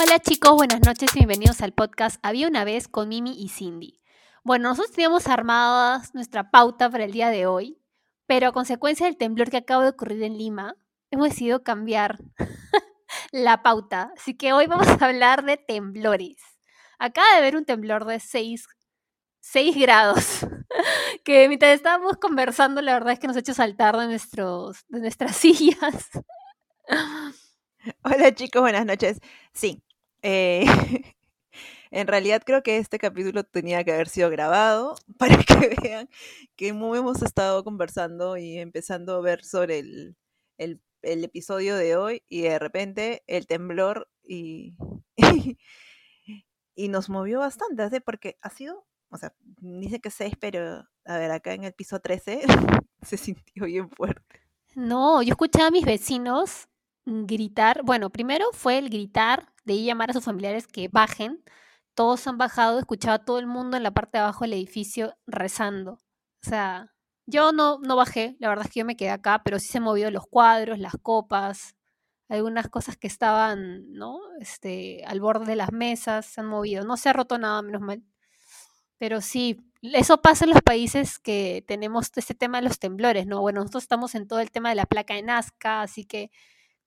Hola chicos, buenas noches y bienvenidos al podcast Había una vez con Mimi y Cindy. Bueno, nosotros teníamos armada nuestra pauta para el día de hoy, pero a consecuencia del temblor que acaba de ocurrir en Lima, hemos decidido cambiar la pauta. Así que hoy vamos a hablar de temblores. Acaba de haber un temblor de 6, 6 grados, que mientras estábamos conversando, la verdad es que nos ha hecho saltar de, nuestros, de nuestras sillas. Hola chicos, buenas noches. Sí, eh, en realidad creo que este capítulo tenía que haber sido grabado para que vean que hemos estado conversando y empezando a ver sobre el, el, episodio de hoy y de repente el temblor y, y, nos movió bastante, porque ha sido, o sea, dice que 6, pero a ver, acá en el piso 13 se sintió bien fuerte. No, yo escuchaba a mis vecinos gritar, bueno, primero fue el gritar, de llamar a sus familiares que bajen. Todos han bajado, escuchaba a todo el mundo en la parte de abajo del edificio rezando. O sea, yo no, no bajé, la verdad es que yo me quedé acá, pero sí se han movido los cuadros, las copas, algunas cosas que estaban, ¿no? Este, al borde de las mesas se han movido. No se ha roto nada, menos mal. Pero sí, eso pasa en los países que tenemos este tema de los temblores, ¿no? Bueno, nosotros estamos en todo el tema de la placa de Nazca, así que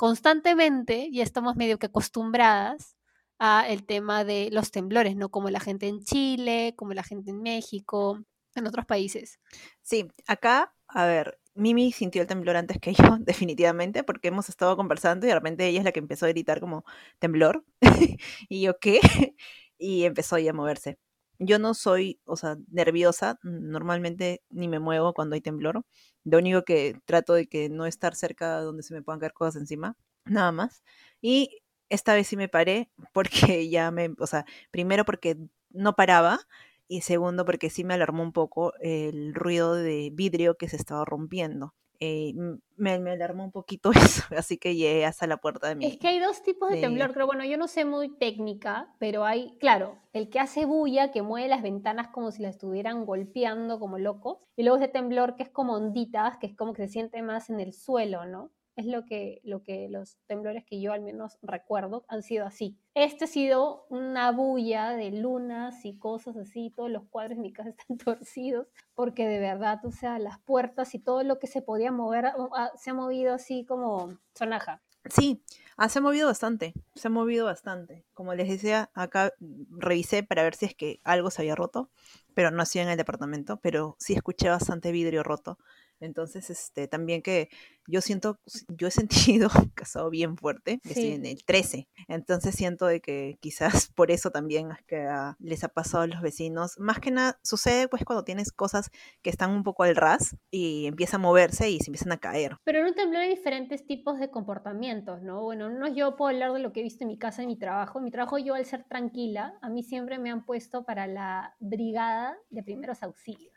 constantemente ya estamos medio que acostumbradas a el tema de los temblores, ¿no? Como la gente en Chile, como la gente en México, en otros países. Sí, acá, a ver, Mimi sintió el temblor antes que yo, definitivamente, porque hemos estado conversando y de repente ella es la que empezó a gritar como temblor. y yo, ¿qué? y empezó ya a moverse. Yo no soy, o sea, nerviosa, normalmente ni me muevo cuando hay temblor. Lo único que trato de que no estar cerca donde se me puedan caer cosas encima, nada más. Y esta vez sí me paré porque ya me, o sea, primero porque no paraba y segundo porque sí me alarmó un poco el ruido de vidrio que se estaba rompiendo. Eh, me, me, alarmó un poquito eso, así que llegué hasta la puerta de mi... Es que hay dos tipos de, temblor, creo, bueno, yo no sé muy técnica, pero hay, claro, el que hace bulla, que mueve las ventanas como si las estuvieran golpeando como locos, y luego ese temblor que es como onditas, que es como que se siente más en el suelo, ¿no? Es lo que, lo que los temblores que yo al menos recuerdo han sido así. Este ha sido una bulla de lunas y cosas así, todos los cuadros en mi casa están torcidos, porque de verdad, o sea, las puertas y todo lo que se podía mover ah, se ha movido así como sonaja. Sí, ah, se ha movido bastante, se ha movido bastante. Como les decía, acá revisé para ver si es que algo se había roto, pero no hacía en el departamento, pero sí escuché bastante vidrio roto. Entonces, este, también que yo siento, yo he sentido casado bien fuerte, estoy en el 13. Entonces siento de que quizás por eso también es que les ha pasado a los vecinos. Más que nada, sucede pues cuando tienes cosas que están un poco al ras y empieza a moverse y se empiezan a caer. Pero en un temblor hay diferentes tipos de comportamientos, ¿no? Bueno, no yo puedo hablar de lo que he visto en mi casa, en mi trabajo. En mi trabajo yo al ser tranquila, a mí siempre me han puesto para la brigada de primeros auxilios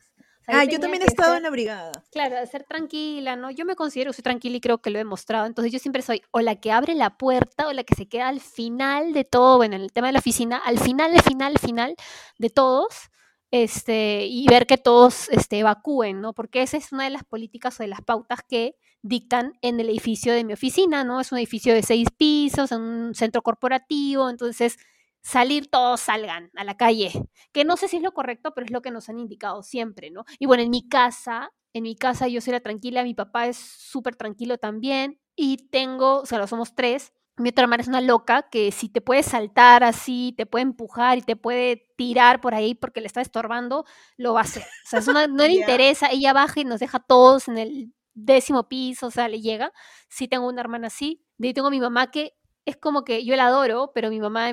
ah, yo también he estado en la brigada. Claro, de ser tranquila, ¿no? Yo me considero que soy tranquila y creo que lo he demostrado. Entonces yo siempre soy o la que abre la puerta o la que se queda al final de todo, bueno, en el tema de la oficina, al final, al final, al final de todos, este, y ver que todos este, evacúen, ¿no? Porque esa es una de las políticas o de las pautas que dictan en el edificio de mi oficina, ¿no? Es un edificio de seis pisos, en un centro corporativo, entonces salir, todos salgan a la calle, que no sé si es lo correcto, pero es lo que nos han indicado siempre, ¿no? Y bueno, en mi casa, en mi casa yo soy la tranquila, mi papá es súper tranquilo también, y tengo, o sea, lo somos tres, mi otra hermana es una loca que si te puede saltar así, te puede empujar y te puede tirar por ahí porque le está estorbando, lo va a hacer. O sea, no le interesa, ella baja y nos deja todos en el décimo piso, o sea, le llega. Sí tengo una hermana así. De ahí tengo a mi mamá que es como que yo la adoro, pero mi mamá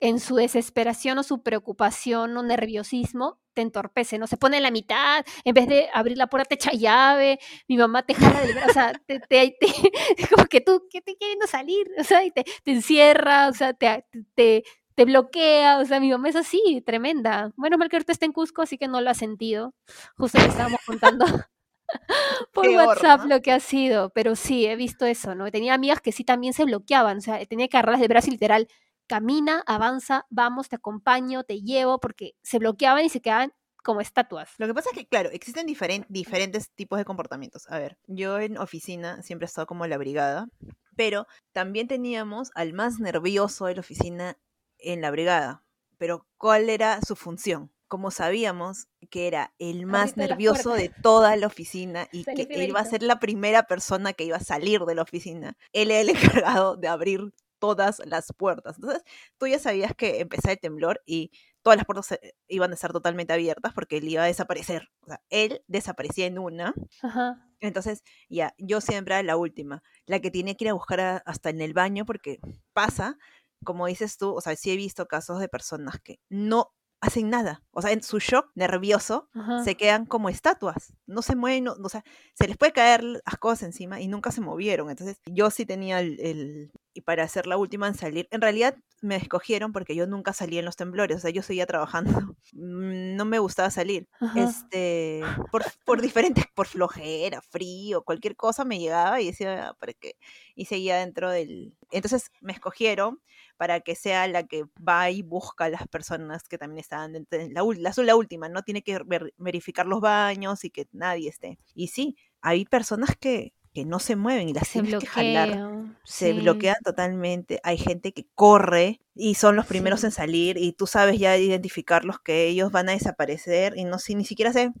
en su desesperación o su preocupación o nerviosismo, te entorpece, ¿no? Se pone en la mitad, en vez de abrir la puerta te echa llave, mi mamá te jala del brazo, o sea, te, te, como que tú, que te queriendo salir, o sea, y te, te encierra, o sea, te, te, te bloquea, o sea, mi mamá es así, tremenda. Bueno, mal que ahorita está en Cusco, así que no lo ha sentido. Justo le estábamos contando por WhatsApp lo que ha sido, pero sí, he visto eso, ¿no? Tenía amigas que sí también se bloqueaban, o sea, tenía que agarrarlas de brazo literal, camina, avanza, vamos, te acompaño, te llevo, porque se bloqueaban y se quedaban como estatuas. Lo que pasa es que, claro, existen diferentes tipos de comportamientos. A ver, yo en oficina siempre he estado como la brigada, Pero también teníamos al más nervioso de la oficina en la brigada. Pero ¿cuál era su función? Como sabíamos que era el más nervioso de toda la oficina y Salí que él iba a ser la primera persona que iba a salir de la oficina, él era el encargado de abrir todas las puertas. Entonces, tú ya sabías que empezaba el temblor y todas las puertas se- iban a estar totalmente abiertas porque él iba a desaparecer. O sea, él desaparecía en una. Ajá. Entonces, ya, yo siempre era la última, la que tiene que ir a buscar a- hasta en el baño porque pasa, como dices tú, o sea, sí he visto casos de personas que no hacen nada. O sea, en su shock nervioso Ajá. se quedan como estatuas, no se mueven, no- o sea, se les puede caer las cosas encima y nunca se movieron. Entonces, yo sí tenía el, el- y para ser la última en salir, en realidad me escogieron porque yo nunca salí en los temblores, o sea, yo seguía trabajando, Mm, no me gustaba salir. Ajá. Este, por, por diferentes, por flojera, frío, cualquier cosa me llegaba y decía, "Ah, ¿para qué? Y seguía dentro del... Entonces me escogieron para que sea la que va y busca a las personas que también estaban dentro, de la, la, la última, ¿no? Tiene que ver- verificar los baños y que nadie esté. Y sí, hay personas que, que no se mueven y las Se tienes que jalar. Se sí. bloquean totalmente. Hay gente que corre y son los primeros Sí. en salir y tú sabes ya identificarlos que ellos van a desaparecer y no sé, ni siquiera sé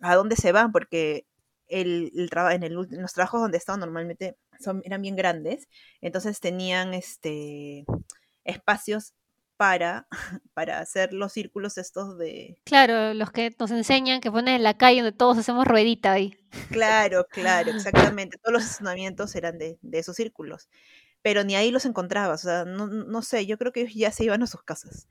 a dónde se van porque el, el en, el, en los trabajos donde estaban normalmente son, eran bien grandes, entonces tenían este espacios para, para hacer los círculos estos de... Claro, los que nos enseñan que ponen en la calle donde todos hacemos ruedita ahí. Claro, claro, exactamente. Todos los estacionamientos eran de, de esos círculos. Pero ni ahí los encontrabas. O sea, no, no sé, yo creo que ellos ya se iban a sus casas.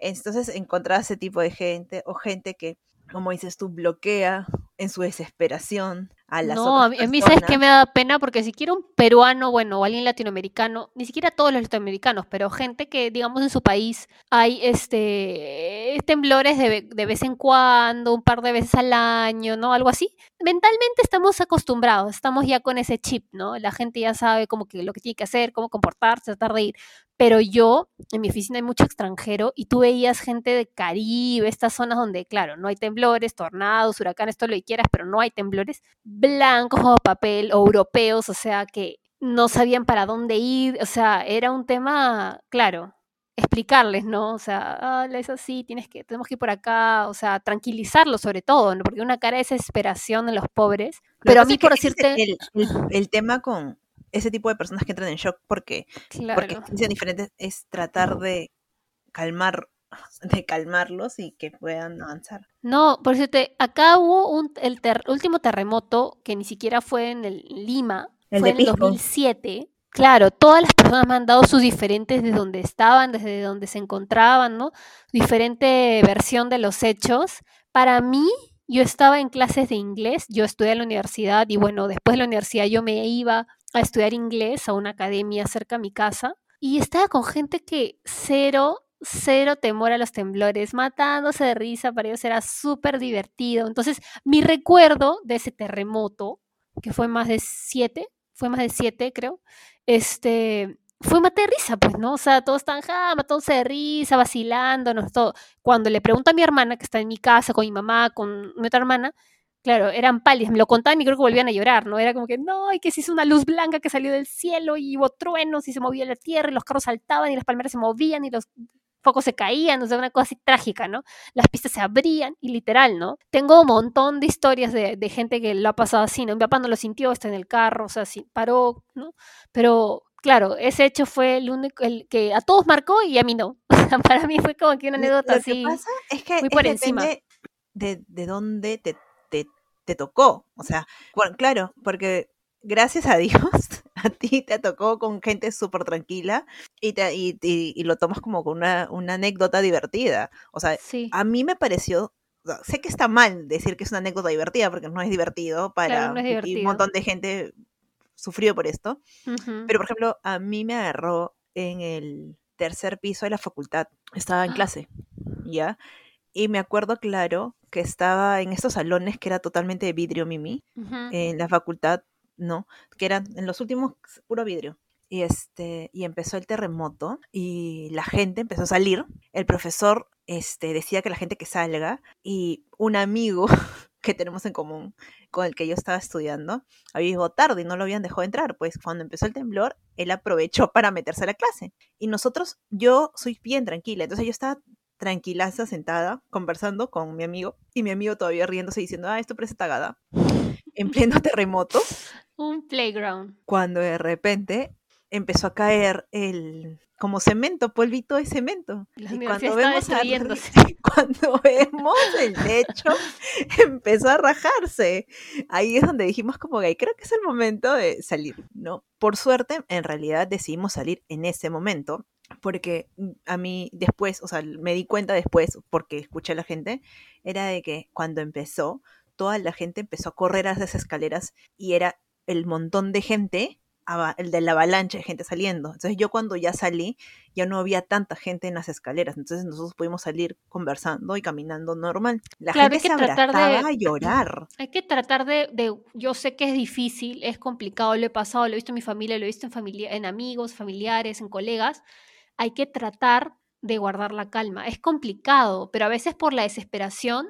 Entonces encontraba ese tipo de gente o gente que, como dices tú, bloquea en su desesperación a las No, a otras mí, a mí, ¿sabes personas. me da pena? Porque si quiero un peruano, bueno, o alguien latinoamericano, ni siquiera todos los latinoamericanos, pero gente que, digamos, en su país hay este temblores de, de vez en cuando, un par de veces al año, ¿no? Algo así. Mentalmente estamos acostumbrados, estamos ya con ese chip, ¿no? La gente ya sabe como que lo que tiene que hacer, cómo comportarse, tratar de ir. Pero yo, en mi oficina hay mucho extranjero y tú veías gente de Caribe, estas zonas donde, claro, no hay temblores, tornados, huracanes, todo lo que quieras, pero no hay temblores, blancos como papel, o europeos, o sea, que no sabían para dónde ir, o sea, era un tema, claro, explicarles, ¿no? O sea, ah, es así, tienes que, tenemos que ir por acá, o sea, tranquilizarlos sobre todo, ¿no? Porque una cara de desesperación en los pobres, pero a mí por decirte, el, el- el tema con ese tipo de personas que entran en shock porque, porque claro. dicen diferentes es tratar de calmar, de calmarlos y que puedan avanzar. No, por decirte, acá hubo un, el ter- último terremoto que ni siquiera fue en el Lima, El fue de en el Pisco. 2007. Claro, todas las personas me han dado sus diferentes de donde estaban, desde donde se encontraban, ¿no? Diferente versión de los hechos. Para mí, yo estaba en clases de inglés, yo estudié en la universidad y bueno, después de la universidad yo me iba a estudiar inglés a una academia cerca a mi casa y estaba con gente que cero, cero temor a los temblores, matándose de risa, para ellos era súper divertido. Entonces, mi recuerdo de ese terremoto, que fue más de siete, fue más de siete, creo, este, fue mate de risa, pues, ¿no? O sea, todos están, ja, matándose de risa, vacilándonos, todo. Cuando le pregunto a mi hermana, que está en mi casa, con mi mamá, con mi otra hermana, claro, eran pálidas, me lo contaban y creo que volvían a llorar, ¿no? Era como que, no, y que se hizo una luz blanca que salió del cielo y hubo truenos y se movía la tierra y los carros saltaban y las palmeras se movían y los focos se caían, o sea, una cosa así trágica, ¿no? Las pistas se abrían y literal, ¿no? Tengo un montón de historias de, de gente que lo ha pasado así, ¿no? Mi papá no lo sintió, está en el carro, o sea, sí, paró, ¿no? Pero claro, ese hecho fue el único, el que a todos marcó y a mí no. Para mí fue como que una Lo anécdota lo que así. pasa es que, muy es por encima. de, de dónde te, te, tocó. O sea, bueno, claro, porque gracias a Dios a ti te tocó con gente súper tranquila y, te, y, y- y lo tomas como con una, una anécdota divertida. O sea, Sí, a mí me pareció, sé que está mal decir que es una anécdota divertida porque no es divertido para claro, no es y un divertido. montón de gente sufrió por esto. Ujú. Pero, por ejemplo, a mí me agarró en el tercer piso de la facultad. Estaba en Ah. clase, ¿ya? Y me acuerdo claro que estaba en estos salones que era totalmente de vidrio, Mimi. En la facultad, no, que eran en los últimos puro vidrio. Y, este, y empezó el terremoto y la gente empezó a salir. El profesor este, decía que la gente que salga y un amigo que tenemos en común, con el que yo estaba estudiando, había llegado tarde y no lo habían dejado entrar. Pues cuando empezó el temblor, él aprovechó para meterse a la clase. Y nosotros, yo soy bien tranquila, entonces yo estaba tranquilaza sentada conversando con mi amigo y mi amigo todavía riéndose diciendo, ah, esto parece tagada, en pleno terremoto. Un playground. Cuando de repente empezó a caer el como cemento, polvito de cemento. La y cuando vemos, a- cuando vemos el techo, empezó a rajarse. Ahí es donde dijimos como que creo que es el momento de salir, ¿no? Por suerte, en realidad decidimos salir en ese momento, porque mm, a mí después, o sea, me di cuenta después, porque escuché a la gente, era de que cuando empezó, toda la gente empezó a correr a esas escaleras y era el montón de gente, el de la avalancha de gente saliendo. Entonces yo cuando ya salí, ya no había tanta gente en las escaleras, entonces nosotros pudimos salir conversando y caminando normal. La Claro, gente se tratar de- abrazaba a llorar. Hay que tratar de, de- yo sé que es difícil, es complicado, lo he pasado, lo he visto en mi familia, lo he visto en familia, en amigos, familiares, en colegas. Hay que tratar de guardar la calma. Es complicado, pero a veces por la desesperación,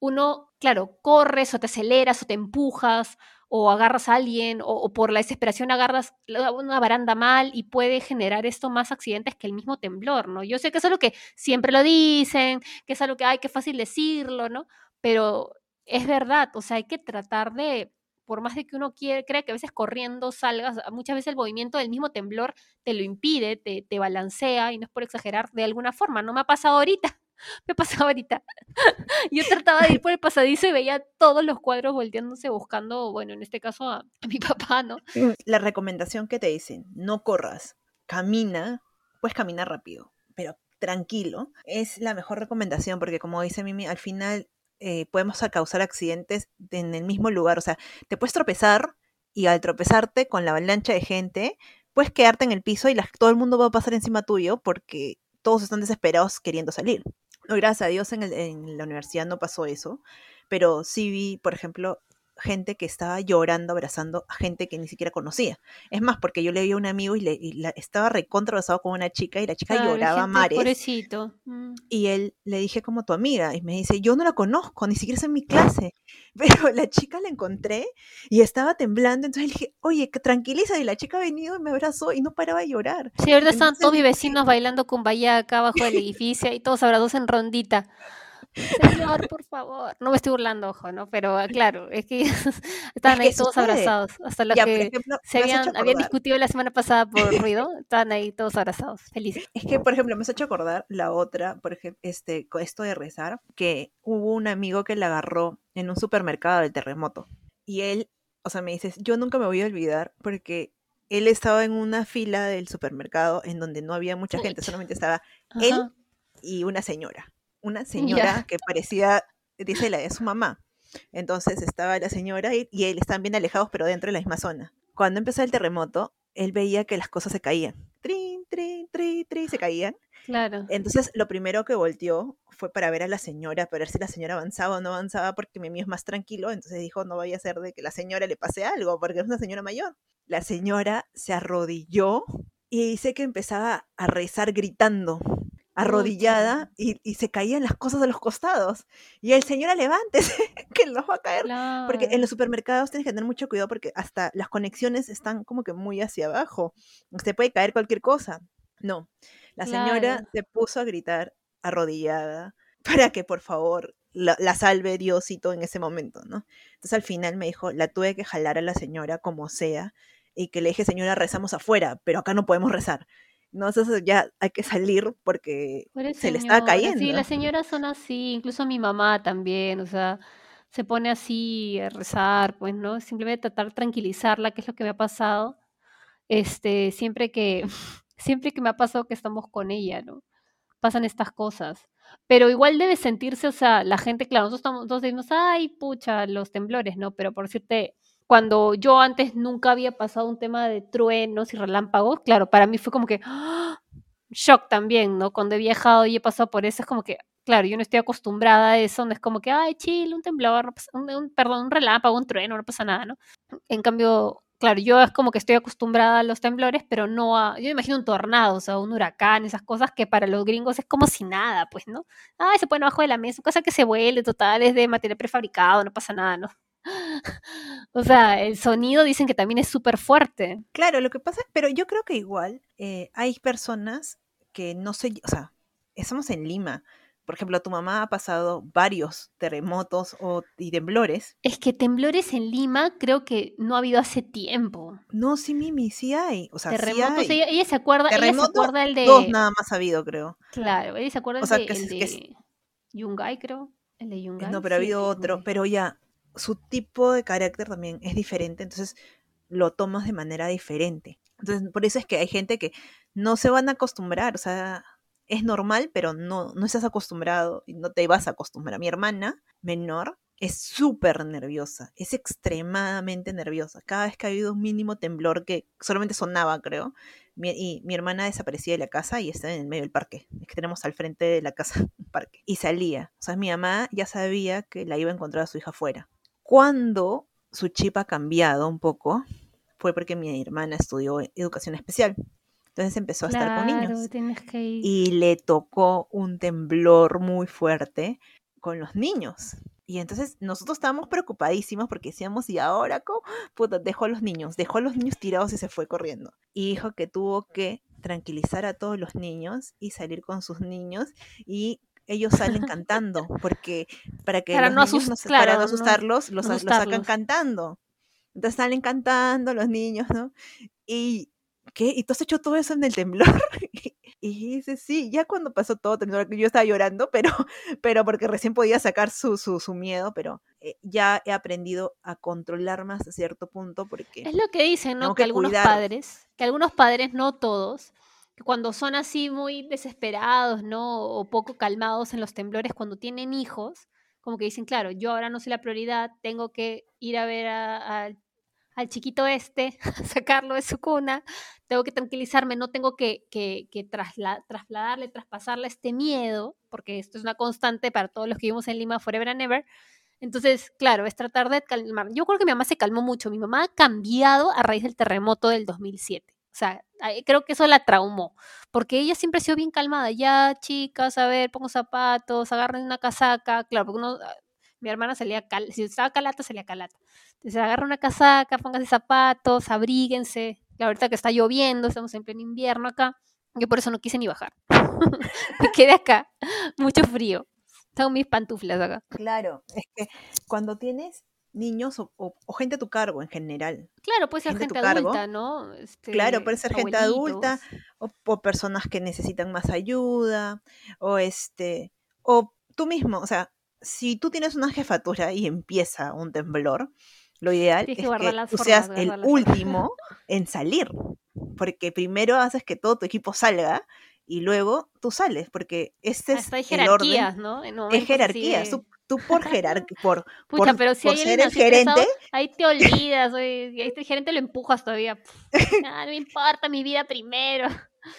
uno, claro, corres o te aceleras o te empujas o agarras a alguien o, por la desesperación agarras una baranda mal y puede generar esto más accidentes que el mismo temblor, ¿no? Yo sé que es lo que siempre lo dicen, que es algo que, ay, qué fácil decirlo, ¿no? Pero es verdad, o sea, hay que tratar de, por más de que uno quiere, crea que a veces corriendo salgas, muchas veces el movimiento del mismo temblor te lo impide, te, balancea, y no es por exagerar, de alguna forma, no me ha pasado ahorita, me ha pasado ahorita. Yo trataba de ir por el pasadizo y veía todos los cuadros volteándose buscando, bueno, en este caso a, a mi papá, ¿no? La recomendación que te dicen, no corras, camina, puedes caminar rápido, pero tranquilo, es la mejor recomendación porque como dice Mimi, al final eh, podemos causar accidentes en el mismo lugar, o sea, te puedes tropezar y al tropezarte con la avalancha de gente, puedes quedarte en el piso y todo el mundo va a pasar encima tuyo porque todos están desesperados queriendo salir. No, gracias a Dios en, el- en la universidad no pasó eso, pero sí vi, por ejemplo, gente que estaba llorando, abrazando a gente que ni siquiera conocía. Es más, porque yo le vi a un amigo y, le, y la- estaba recontra abrazado con una chica y la chica Claro, lloraba gente, mares. Pobrecito. mm. Y él le dije como tu amiga y me dice, yo no la conozco, ni siquiera es en mi clase. Pero la chica la encontré y estaba temblando, entonces le dije, oye, que tranquiliza. Y la chica ha venido y me abrazó y no paraba de llorar. Sí, ahorita estaban Entonces todos mis vecinos bailando cumbaya acá abajo del edificio y todos abrazados en rondita. Señor, por favor. No me estoy burlando, ojo, ¿no? Pero ah, claro, es que estaban ahí todos sucede. abrazados. Hasta los Ya, que ejemplo, se habían, habían discutido la semana pasada por ruido, estaban ahí todos abrazados, felices. Es que, por ejemplo, me has hecho acordar la otra, por ejemplo, este, con esto de rezar, que hubo un amigo que la agarró en un supermercado del terremoto. Y él, o sea, me dices, yo nunca me voy a olvidar porque él estaba en una fila del supermercado en donde no había mucha gente, solamente estaba él y una señora. Una señora que parecía, dice la de su mamá. Entonces estaba la señora y, y él estaban bien alejados, pero dentro de la misma zona. Cuando empezó el terremoto, él veía que las cosas se caían. Trin, trin, trin, trin, se caían. Claro. Entonces, lo primero que volteó fue para ver a la señora, para ver si la señora avanzaba o no avanzaba, porque mi mío es más tranquilo. Entonces dijo, no vaya a ser de que la señora le pase algo, porque es una señora mayor. La señora se arrodilló y dice que empezaba a rezar gritando, arrodillada, y, y se caían las cosas de los costados. Y el señora, levántese, que nos va a caer. Porque en los supermercados tienes que tener mucho cuidado porque hasta las conexiones están como que muy hacia abajo. Se puede caer cualquier cosa. No, la señora Claro. se puso a gritar arrodillada para que por favor la, la salve Diosito en ese momento, ¿no? Entonces al final me dijo, la tuve que jalar a la señora como sea y que le dije, señora, rezamos afuera, pero acá no podemos rezar. No, entonces ya hay que salir porque Pobre se le estaba señora, Sí, cayendo. las señoras son así, incluso mi mamá también, o sea, se pone así a rezar, pues, ¿no? Simplemente tratar de tranquilizarla, que es lo que me ha pasado, este, siempre que, siempre que me ha pasado que estamos con ella, ¿no? Pasan estas cosas. Pero igual debe sentirse, o sea, la gente, claro, nosotros estamos, todos decimos, ay, pucha, los temblores, ¿no? Pero por decirte, cuando yo antes nunca había pasado un tema de truenos y relámpagos, claro, para mí fue como que, ¡ah! shock también, ¿no? Cuando he viajado y he pasado por eso, es como que, claro, yo no estoy acostumbrada a eso, no es como que, ay, chile, un temblor, un, perdón, un relámpago, un trueno, no pasa nada, ¿no? En cambio, claro, yo es como que estoy acostumbrada a los temblores, pero no a, yo me imagino un tornado, o sea, un huracán, esas cosas que para los gringos es como si nada, pues, ¿no? Ah, se ponen abajo de la mesa, cosa que se vuele, total, es de material prefabricado, no pasa nada, ¿no? O sea, el sonido dicen que también es súper fuerte. Claro, lo que pasa, pero yo creo que igual eh, hay personas que no sé, o sea, estamos en Lima. Por ejemplo, tu mamá ha pasado varios terremotos o, y temblores. Es que temblores en Lima creo que no ha habido hace tiempo. No, sí, Mimi, sí hay. O sea, sí Terremotos, hay. ella, ella se acuerda, ella se Terremoto, acuerda el de. Dos nada más ha habido, creo. Claro, ella se acuerda O el sea, de, que el es- que es- de Yungay, creo. El de Yungay. No, pero ha habido otro. Pero ya, su tipo de carácter también es diferente, entonces lo tomas de manera diferente. Entonces, por eso es que hay gente que no se van a acostumbrar, o sea, es normal, pero no, no estás acostumbrado y no te vas a acostumbrar. Mi hermana menor es súper nerviosa, es extremadamente nerviosa. Cada vez que ha habido un mínimo temblor que solamente sonaba, creo, y mi hermana desaparecía de la casa y está en el medio del parque. Es que tenemos al frente de la casa un parque. Y salía. O sea, mi mamá ya sabía que la iba a encontrar a su hija afuera. Cuando su chip ha cambiado un poco, fue porque mi hermana estudió educación especial. Entonces empezó a estar con niños Claro, tienes que ir. y le tocó un temblor muy fuerte con los niños. Y entonces nosotros estábamos preocupadísimos porque decíamos, ¿y ahora cómo? Puta, dejó a los niños, dejó a los niños tirados y se fue corriendo. Y dijo que tuvo que tranquilizar a todos los niños y salir con sus niños y ellos salen cantando porque para que Para los no niños no asus- se- claro, para no no- asustarlos los, no los sacan asustarlos. cantando. Entonces salen cantando los niños, ¿no? Y ¿qué? ¿Y tú has hecho todo eso en el temblor? Y dice, sí, ya cuando pasó todo, temblor, yo estaba llorando, pero, pero porque recién podía sacar su, su, su miedo, pero eh, ya he aprendido a controlar más a cierto punto porque Es lo que dicen, ¿no? Que, que algunos cuidar. padres, que algunos padres, no todos, cuando son así muy desesperados, ¿no? O poco calmados en los temblores, cuando tienen hijos, como que dicen, claro, yo ahora no soy la prioridad, tengo que ir a ver al- chiquito este, sacarlo de su cuna, tengo que tranquilizarme, no tengo que, que, que trasla- trasladarle, traspasarle este miedo, porque esto es una constante para todos los que vivimos en Lima forever and ever. Entonces, claro, es tratar de calmar. Yo creo que mi mamá se calmó mucho. Mi mamá ha cambiado a raíz del terremoto del 2007. O sea, creo que eso la traumó, porque ella siempre ha sido bien calmada. Ya, chicas, a ver, pongo zapatos, agarren una casaca. Claro, porque uno, ah, mi hermana salía, cal, si estaba calata, salía calata. Entonces, agarra una casaca, pónganse zapatos, abríguense. Claro, ahorita que está lloviendo, estamos en invierno acá. Yo por eso no quise ni bajar. Me quedé acá, mucho frío. Tengo mis pantuflas acá. Claro, es que cuando tienes niños o, o- o gente a tu cargo en general, Claro, puede ser gente a gente tu cargo, adulta, ¿no? claro, Este, puede ser gente adulta o, o personas que necesitan más ayuda o este o tú mismo, o sea, si tú tienes una jefatura y empieza un temblor, lo ideal Tienes es que tú formas, seas el formas. último en salir, porque primero haces que todo tu equipo salga y luego tú sales, porque este es Hasta hay el orden, jerarquías, ¿no? Es jerarquías. de... Tú, tú por jerarquía, por, Pucha, por, pero si por ser el gerente, ahí te olvidas, oye, ahí el gerente lo empujas todavía. Ah, no me importa, mi vida primero.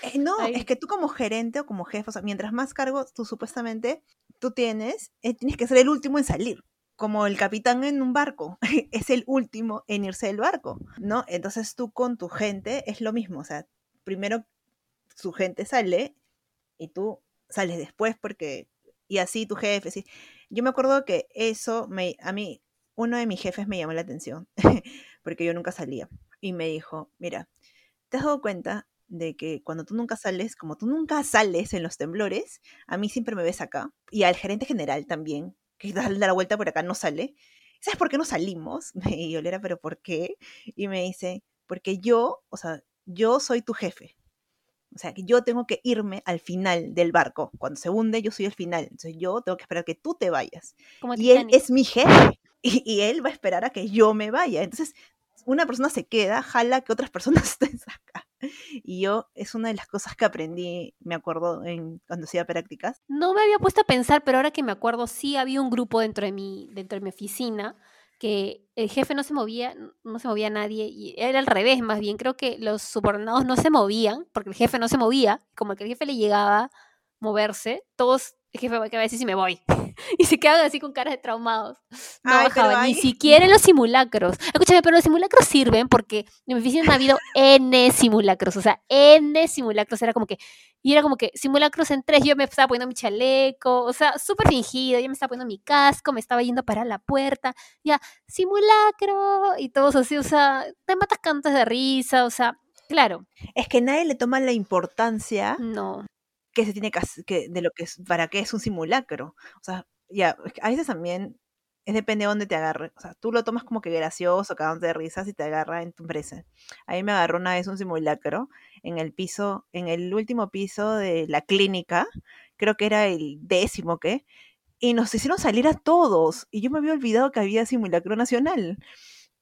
Eh, no, es que tú como gerente o como jefe, o sea, mientras más cargos tú supuestamente tú tienes, eh, tienes que ser el último en salir. Como el capitán en un barco, es el último en irse del barco, ¿no? Entonces tú con tu gente es lo mismo, o sea, primero su gente sale y tú sales después porque, y así tu jefe, sí. Yo me acuerdo que eso, me, a mí, uno de mis jefes me llamó la atención, porque yo nunca salía, y me dijo, mira, ¿te has dado cuenta de que cuando tú nunca sales, como tú nunca sales en los temblores, a mí siempre me ves acá, y al gerente general también, que da la vuelta por acá, no sale. ¿Sabes por qué no salimos? Y yo le era, ¿pero por qué? Y me dice, porque yo, o sea, yo soy tu jefe. O sea, que yo tengo que irme al final del barco. Cuando se hunde, yo soy el final. Entonces yo tengo que esperar que tú te vayas. Como Y él es mi jefe. Y, y él va a esperar a que yo me vaya. Entonces, una persona se queda, jala que otras personas estén acá. Y yo, es una de las cosas que aprendí, me acuerdo, en, cuando hacía prácticas. No me había puesto a pensar, pero ahora que me acuerdo, sí había un grupo dentro de mi, dentro de mi oficina que el jefe no se movía, no se movía nadie, y era al revés, más bien creo que los subordinados no se movían, porque el jefe no se movía, como que el jefe le llegaba, moverse, todos, es que, que a veces sí me voy. y se quedan así con caras de traumados. No Ay, bajaban, ni siquiera en los simulacros. Escúchame, pero los simulacros sirven porque en mi oficina ha habido N simulacros, o sea, N simulacros. Era como que, y era como que simulacros en tres, yo me estaba poniendo mi chaleco, o sea, súper fingido, yo me estaba poniendo mi casco, me estaba yendo a parar la puerta, ya, simulacro, y todos así, o sea, te matas cantas de risa, o sea, claro, Es que nadie le toma la importancia no. Que se tiene que, hacer- que de lo que es, para qué es un simulacro. O sea, ya, que a veces también es depende de dónde te agarre. O sea, tú lo tomas como que gracioso, cagándote de risas y te agarra en tu empresa. A me agarró una vez un simulacro en el piso, en el último piso de la clínica, creo que era el décimo, ¿qué? Y nos hicieron salir a todos. Y yo me había olvidado que había simulacro nacional.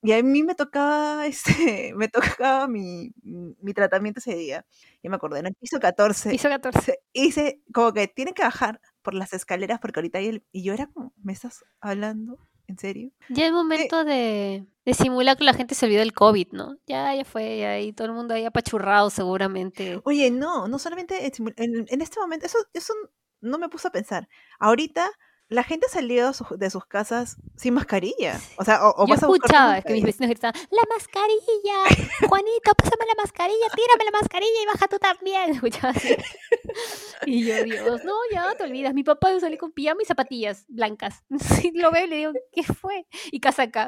Y a mí me tocaba, este, me tocaba mi, mi tratamiento ese día. Y me acordé, en el piso 14 Piso 14. se- hice como que tiene que bajar por las escaleras porque ahorita hay el... Y yo era como, ¿me estás hablando? ¿En serio? Ya el momento de, de simulacro la gente se olvidó del COVID, ¿no? Ya, ya fue, ya, y todo el mundo ahí apachurrado seguramente. Oye, no, no solamente en, en- en este momento, eso, eso no me puso a pensar. Ahorita la gente ha salido de sus- casas sin mascarilla. O sea, o, o Yo escuchaba que mis vecinos gritaban, ¡la mascarilla! Juanito, pásame la mascarilla, tírame la mascarilla y baja tú también. Escuchaba así. Y yo, Dios, no, ya te olvidas. Mi papá salió con pijama y zapatillas blancas. Sí, lo veo y le digo, ¿qué fue? Y casaca.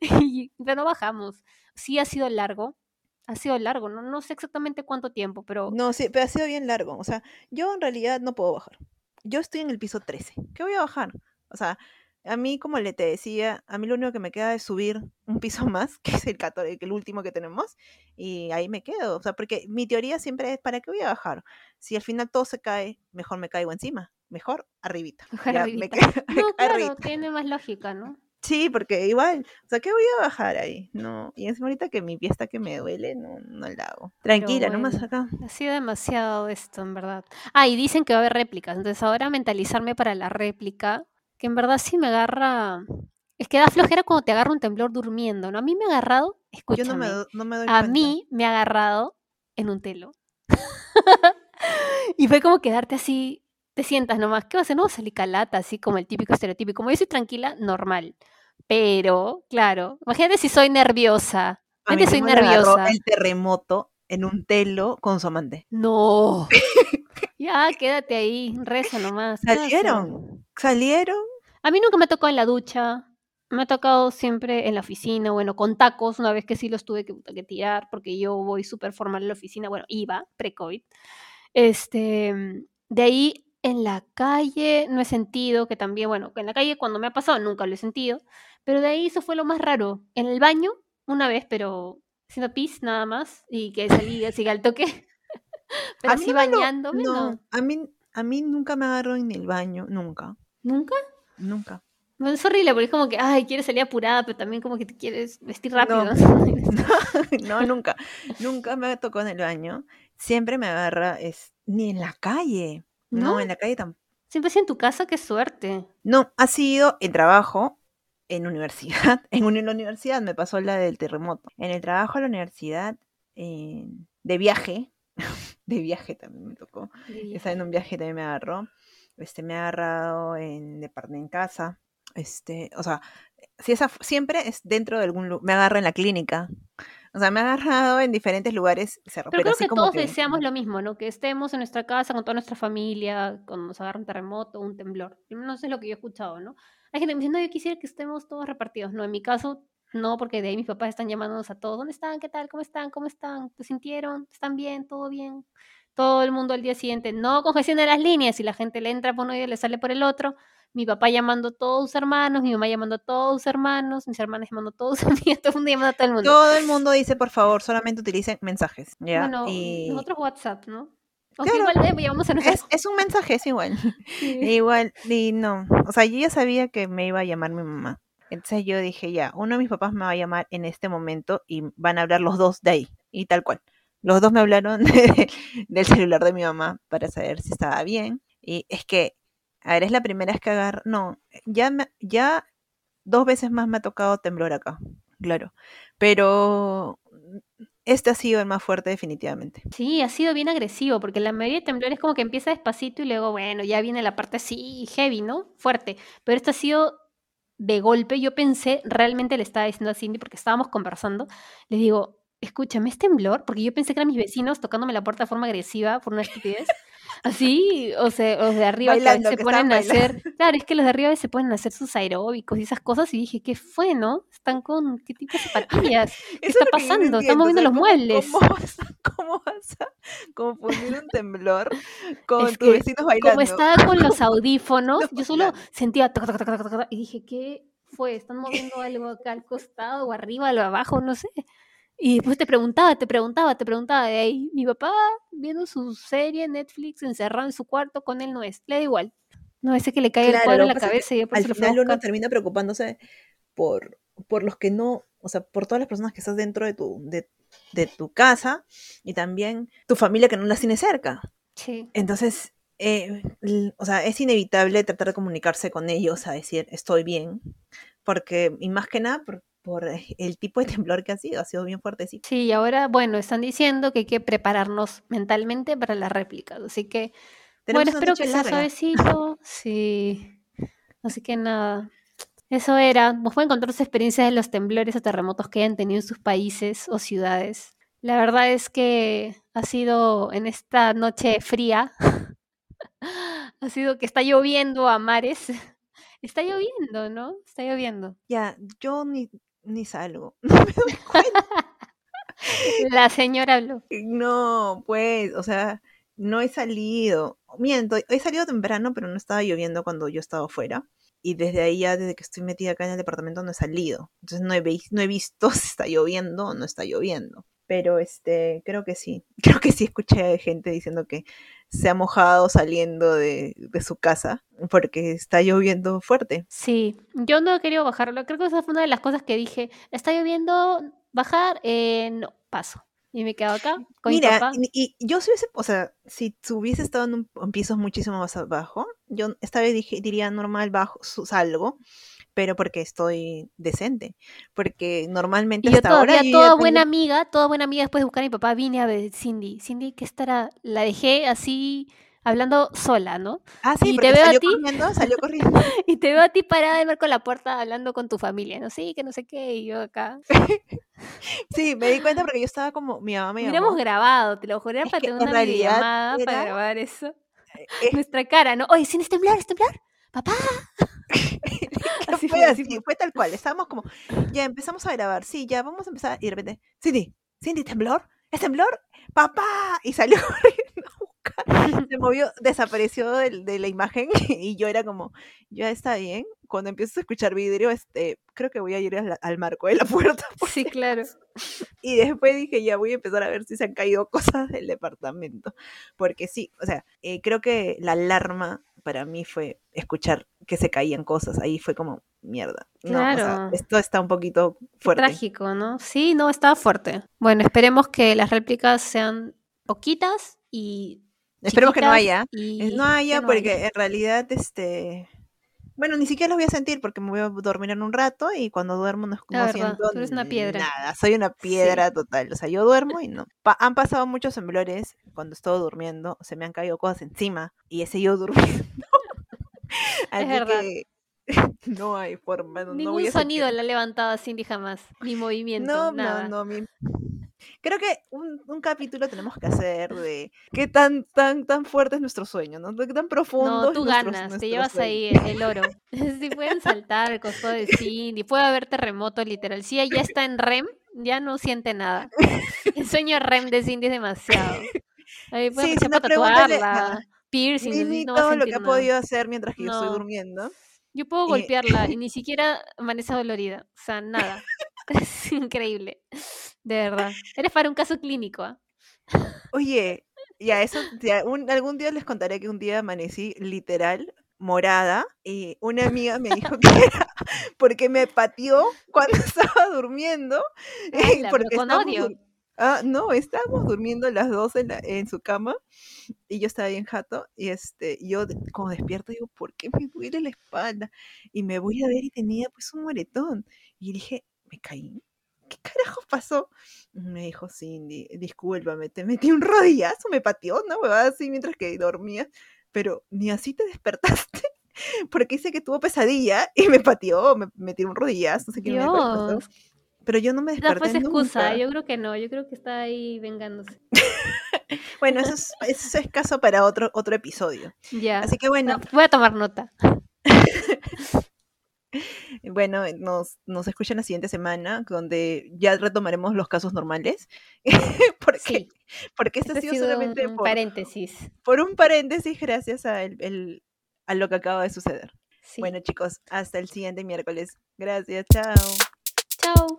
y, pero no bajamos. Sí ha sido largo. Ha sido largo, no, no sé exactamente cuánto tiempo, pero No, sí, pero ha sido bien largo. O sea, yo en realidad no puedo bajar. Yo estoy en el piso 13. ¿Qué voy a bajar? O sea, a mí, como le te decía, a mí lo único que me queda es subir un piso más, que es el 14, que el último que tenemos, y ahí me quedo. O sea, porque mi teoría siempre es, ¿para qué voy a bajar? Si al final todo se cae, mejor me caigo encima. Mejor arribita. Mejor Ya, arribita. No, claro, arribita. tiene más lógica, ¿no? Sí, porque igual, o sea, ¿qué voy a bajar ahí? No, y encima ahorita que mi pie está que me duele, no, no la hago. Tranquila, nomás bueno. acá. Ha sido demasiado esto, en verdad. Ah, y dicen que va a haber réplicas. Entonces ahora mentalizarme para la réplica, que en verdad sí me agarra... Es que da flojera cuando te agarra un temblor durmiendo, ¿no? A mí me ha agarrado, Yo no me, escúchame, do- no me doy a cuenta. mí me ha agarrado en un telo. y fue como quedarte así, te sientas nomás, ¿qué vas a hacer? No, salí calata, así como el típico estereotipo. Como yo soy tranquila, normal. Pero, claro, imagínate si soy nerviosa. A Imagínate soy nerviosa. el terremoto en un telo con su amante. No. ya, quédate ahí, reza nomás. ¿qué vas a? Salieron, salieron. A mí nunca me ha tocado en la ducha. Me ha tocado siempre en la oficina, bueno, con tacos, una vez que sí los tuve que, que tirar, porque yo voy súper formal a la oficina, bueno, iba, pre-COVID. Este, de ahí en la calle no he sentido que también, bueno, en la calle cuando me ha pasado nunca lo he sentido, pero de ahí eso fue lo más raro. En el baño, una vez, pero haciendo pis nada más, y que salí así al toque, pero A así no bañándome, no. No, a mí, a mí nunca me agarró en el baño, nunca, ¿Nunca? nunca. No, es horrible porque es como que, ay, quieres salir apurada, pero también como que te quieres vestir rápido. No, nunca, nunca me tocó en el baño. Siempre me agarra, es, ni en la calle. No, ¿No? en la calle tampoco. Siempre así en tu casa, qué suerte. No, ha sido en trabajo, en universidad. En, la universidad me pasó la del terremoto. En el trabajo, en la universidad, de viaje. De viaje también me tocó. Estaba en un viaje también me agarró. Este, me ha agarrado en, de parte en casa. Este, o sea, si esa, siempre es dentro de algún lugar. Me agarra en la clínica. O sea, me ha agarrado en diferentes lugares. cerro, Pero creo así que como todos que- deseamos lo mismo, ¿no? Que estemos en nuestra casa con toda nuestra familia, cuando nos agarra un terremoto, un temblor. Menos es lo que yo he escuchado, ¿no? Hay gente que me dice, no, yo quisiera que estemos todos repartidos. No, en mi caso, no, porque de ahí mis papás están llamándonos a todos. ¿Dónde están? ¿Qué tal? ¿Cómo están? ¿Cómo están? ¿Te sintieron? ¿Están bien? ¿Todo bien? Todo el mundo al día siguiente, no congestión de las líneas, y la gente le entra por uno y le sale por el otro. Mi papá llamando a todos sus hermanos, mi mamá llamando a todos sus hermanos, mis hermanas llamando a todos sus amigas, todo el mundo llamando a todo el mundo. Todo el mundo dice, por favor, solamente utilicen mensajes. ¿ya? Bueno, y nosotros WhatsApp, ¿no? Claro. igual eh, llamamos a es, es un mensaje, es igual. Sí. Igual, y no. O sea, yo ya sabía que me iba a llamar mi mamá. Entonces yo dije, ya, uno de mis papás me va a llamar en este momento y van a hablar los dos de ahí. Y tal cual. Los dos me hablaron de- del celular de mi mamá para saber si estaba bien. Y es que, a ver, es la primera vez que agarro. No, ya, ya dos veces más me ha tocado temblor acá. Claro. Pero este ha sido el más fuerte definitivamente. Sí, ha sido bien agresivo, porque la mayoría de temblores como que empieza despacito y luego, bueno, ya viene la parte así heavy, ¿no? Fuerte. Pero este ha sido de golpe. Yo pensé, realmente le estaba diciendo a Cindy, porque estábamos conversando, le digo, escúchame, ¿es temblor? Porque yo pensé que eran mis vecinos tocándome la puerta de forma agresiva por una estupidez. Así, o sea, los de arriba que a veces se ponen a hacer, claro, es que los de arriba a veces se ponen a hacer sus aeróbicos y esas cosas y dije, ¿qué fue, no? Están con, ¿qué tipo de zapatillas? ¿Qué está es pasando? Están o moviendo sea, los ¿cómo- muebles. ¿Cómo vas, a, cómo vas a confundir un temblor con Es tus que, vecinos bailando? Como estaba con los audífonos, No, yo solo sentía y dije, ¿qué fue? ¿Están moviendo algo acá al costado o arriba o abajo? No sé. Y después te preguntaba, te preguntaba, te preguntaba. De ahí, mi papá viendo su serie Netflix encerrado en su cuarto con él no es. Le da igual. No, ese que le cae el Claro, cuadro lo en la es cabeza y Al lo final uno termina preocupándose por, por los que no, o sea, por todas las personas que estás dentro de tu, de, de tu casa y también tu familia que no las tiene cerca. Sí. Entonces, eh, o sea, es inevitable tratar de comunicarse con ellos a decir estoy bien, porque, y más que nada, por, por el tipo de temblor que ha sido, ha sido bien fuertecito. Sí, y ahora, bueno, están diciendo que hay que prepararnos mentalmente para las réplicas. Así que, bueno, espero que sea suavecito. Sí. Así que nada. Eso era. Nos pueden contar sus experiencias de los temblores o terremotos que hayan tenido en sus países o ciudades. La verdad es que ha sido en esta noche fría, ha sido que está lloviendo a mares. Está lloviendo, ¿no? Está lloviendo. Ya, yo ni, ni salgo. No me doy cuenta. La señora habló. No, pues, o sea, no he salido. Miento, he salido temprano, pero no estaba lloviendo cuando yo estaba afuera. Y desde ahí ya, desde que estoy metida acá en el departamento, no he salido. Entonces no he, no he visto si está lloviendo o no está lloviendo. Pero este, creo que sí. Creo que sí escuché gente diciendo que se ha mojado saliendo de, de su casa porque está lloviendo fuerte. Sí, yo no he querido bajarlo. Creo que esa fue una de las cosas que dije. Está lloviendo, bajar, eh, no, paso. Y me quedo acá con mi Mira, papá. y, y yo si hubiese, o sea, si hubiese estado en, un, en pisos muchísimo más abajo, yo esta vez dije, diría normal bajo, salgo, pero porque estoy decente, porque normalmente Y yo hasta ahora todavía, yo toda buena amiga, toda buena amiga después de buscar a mi papá, vine a ver Cindy. Cindy, ¿qué estará? La dejé así, hablando sola, ¿no? Ah, sí, y porque te veo a salió ti. corriendo, salió corriendo. Y te veo a ti parada de ver con la puerta hablando con tu familia, ¿no? Sí, que no sé qué, y yo acá. Sí, me di cuenta porque yo estaba como, mi mamá me Hubiéramos llamó. grabado, te lo juré, Es para tener en una videollamada para grabar eso. es Nuestra cara, ¿no? Oye, ¿sí es temblar? ¿Es temblar? ¿Papá? Así fue así, fue. fue tal cual. Estábamos como, ya empezamos a grabar, sí, ya vamos a empezar. Y de repente, Cindy, Cindy, ¿temblor? ¿Es temblor? ¡Papá! Y salió corriendo Se movió, desapareció del- de, la imagen y yo era como, ya está bien. Cuando empiezo a escuchar vidrio, este, creo que voy a ir al, al marco de la puerta. por Sí, claro. Y después dije, ya voy a empezar a ver si se han caído cosas del departamento. Porque sí, o sea, eh, creo que la alarma para mí fue escuchar que se caían cosas. Ahí fue como, mierda. No, o sea, Claro. esto está un poquito fuerte. trágico, ¿no? Sí, no, estaba fuerte. Bueno, esperemos que las réplicas sean poquitas y Esperemos que no haya. Eh, y No haya, no porque haya. en realidad, este. Bueno, ni siquiera los voy a sentir porque me voy a dormir en un rato y cuando duermo no, verdad, siento tú eres una piedra. nada. Soy una Sí. piedra total. O sea, yo duermo y no. Pa- han pasado muchos temblores cuando estoy durmiendo. Se me han caído cosas encima y he seguido durmiendo. Así verdad. que no hay forma. No, no Ningún voy a sonido sentir. la ha levantado Cindy jamás, ni movimiento, No, nada. no, no. mi- Creo que un, un capítulo tenemos que hacer de qué tan, tan, tan fuerte es nuestro sueño, ¿no? Qué tan profundo No, es tú nuestro, ganas, te nuestro llevas sueño. ahí el, el oro. Si pueden saltar al costado de Cindy, puede haber terremoto literal. Si ella ya está en REM, ya no siente nada. El sueño REM de Cindy es demasiado. Ahí pueden Sí, si no, tatuarla, piercing, así Mimi no todo lo que ha nada. podido hacer mientras que yo estoy No. durmiendo. Yo puedo Y- golpearla y ni siquiera amanece dolorida. O sea, nada. Es increíble. De verdad. Eres para un caso clínico, ¿ah? Oye, ya eso, ya un- algún día les contaré que un día amanecí literal morada y una amiga me dijo que era porque me pateó cuando estaba durmiendo. eh, porque con odio. Ah, no, estábamos durmiendo las dos en, la- en su cama y yo estaba bien jato y este, yo como despierto digo, ¿por qué me duele la espalda? Y me voy a ver y tenía pues un moretón y dije, me caí, ¿qué carajo pasó? Me dijo, Cindy, discúlpame, te metí un rodillazo, me pateó, ¿no? Me va así mientras que dormías, pero ni así te despertaste. Porque dice que tuvo pesadilla y me pateó, me metió un rodillazo, no sé qué me pasó. Pero yo no me desperté. No, pues excusa, yo creo que no, yo creo que está ahí vengándose. bueno, eso es, eso es caso para otro, otro episodio. Ya. Así que bueno. Voy a tomar nota. Bueno, nos, nos escuchan la siguiente semana, donde ya retomaremos los casos normales. porque, porque este, ha sido, solamente un, paréntesis. Por un paréntesis, gracias a, el, a lo que acaba de suceder. Bueno, chicos, hasta el siguiente miércoles. Gracias, chao. Chao.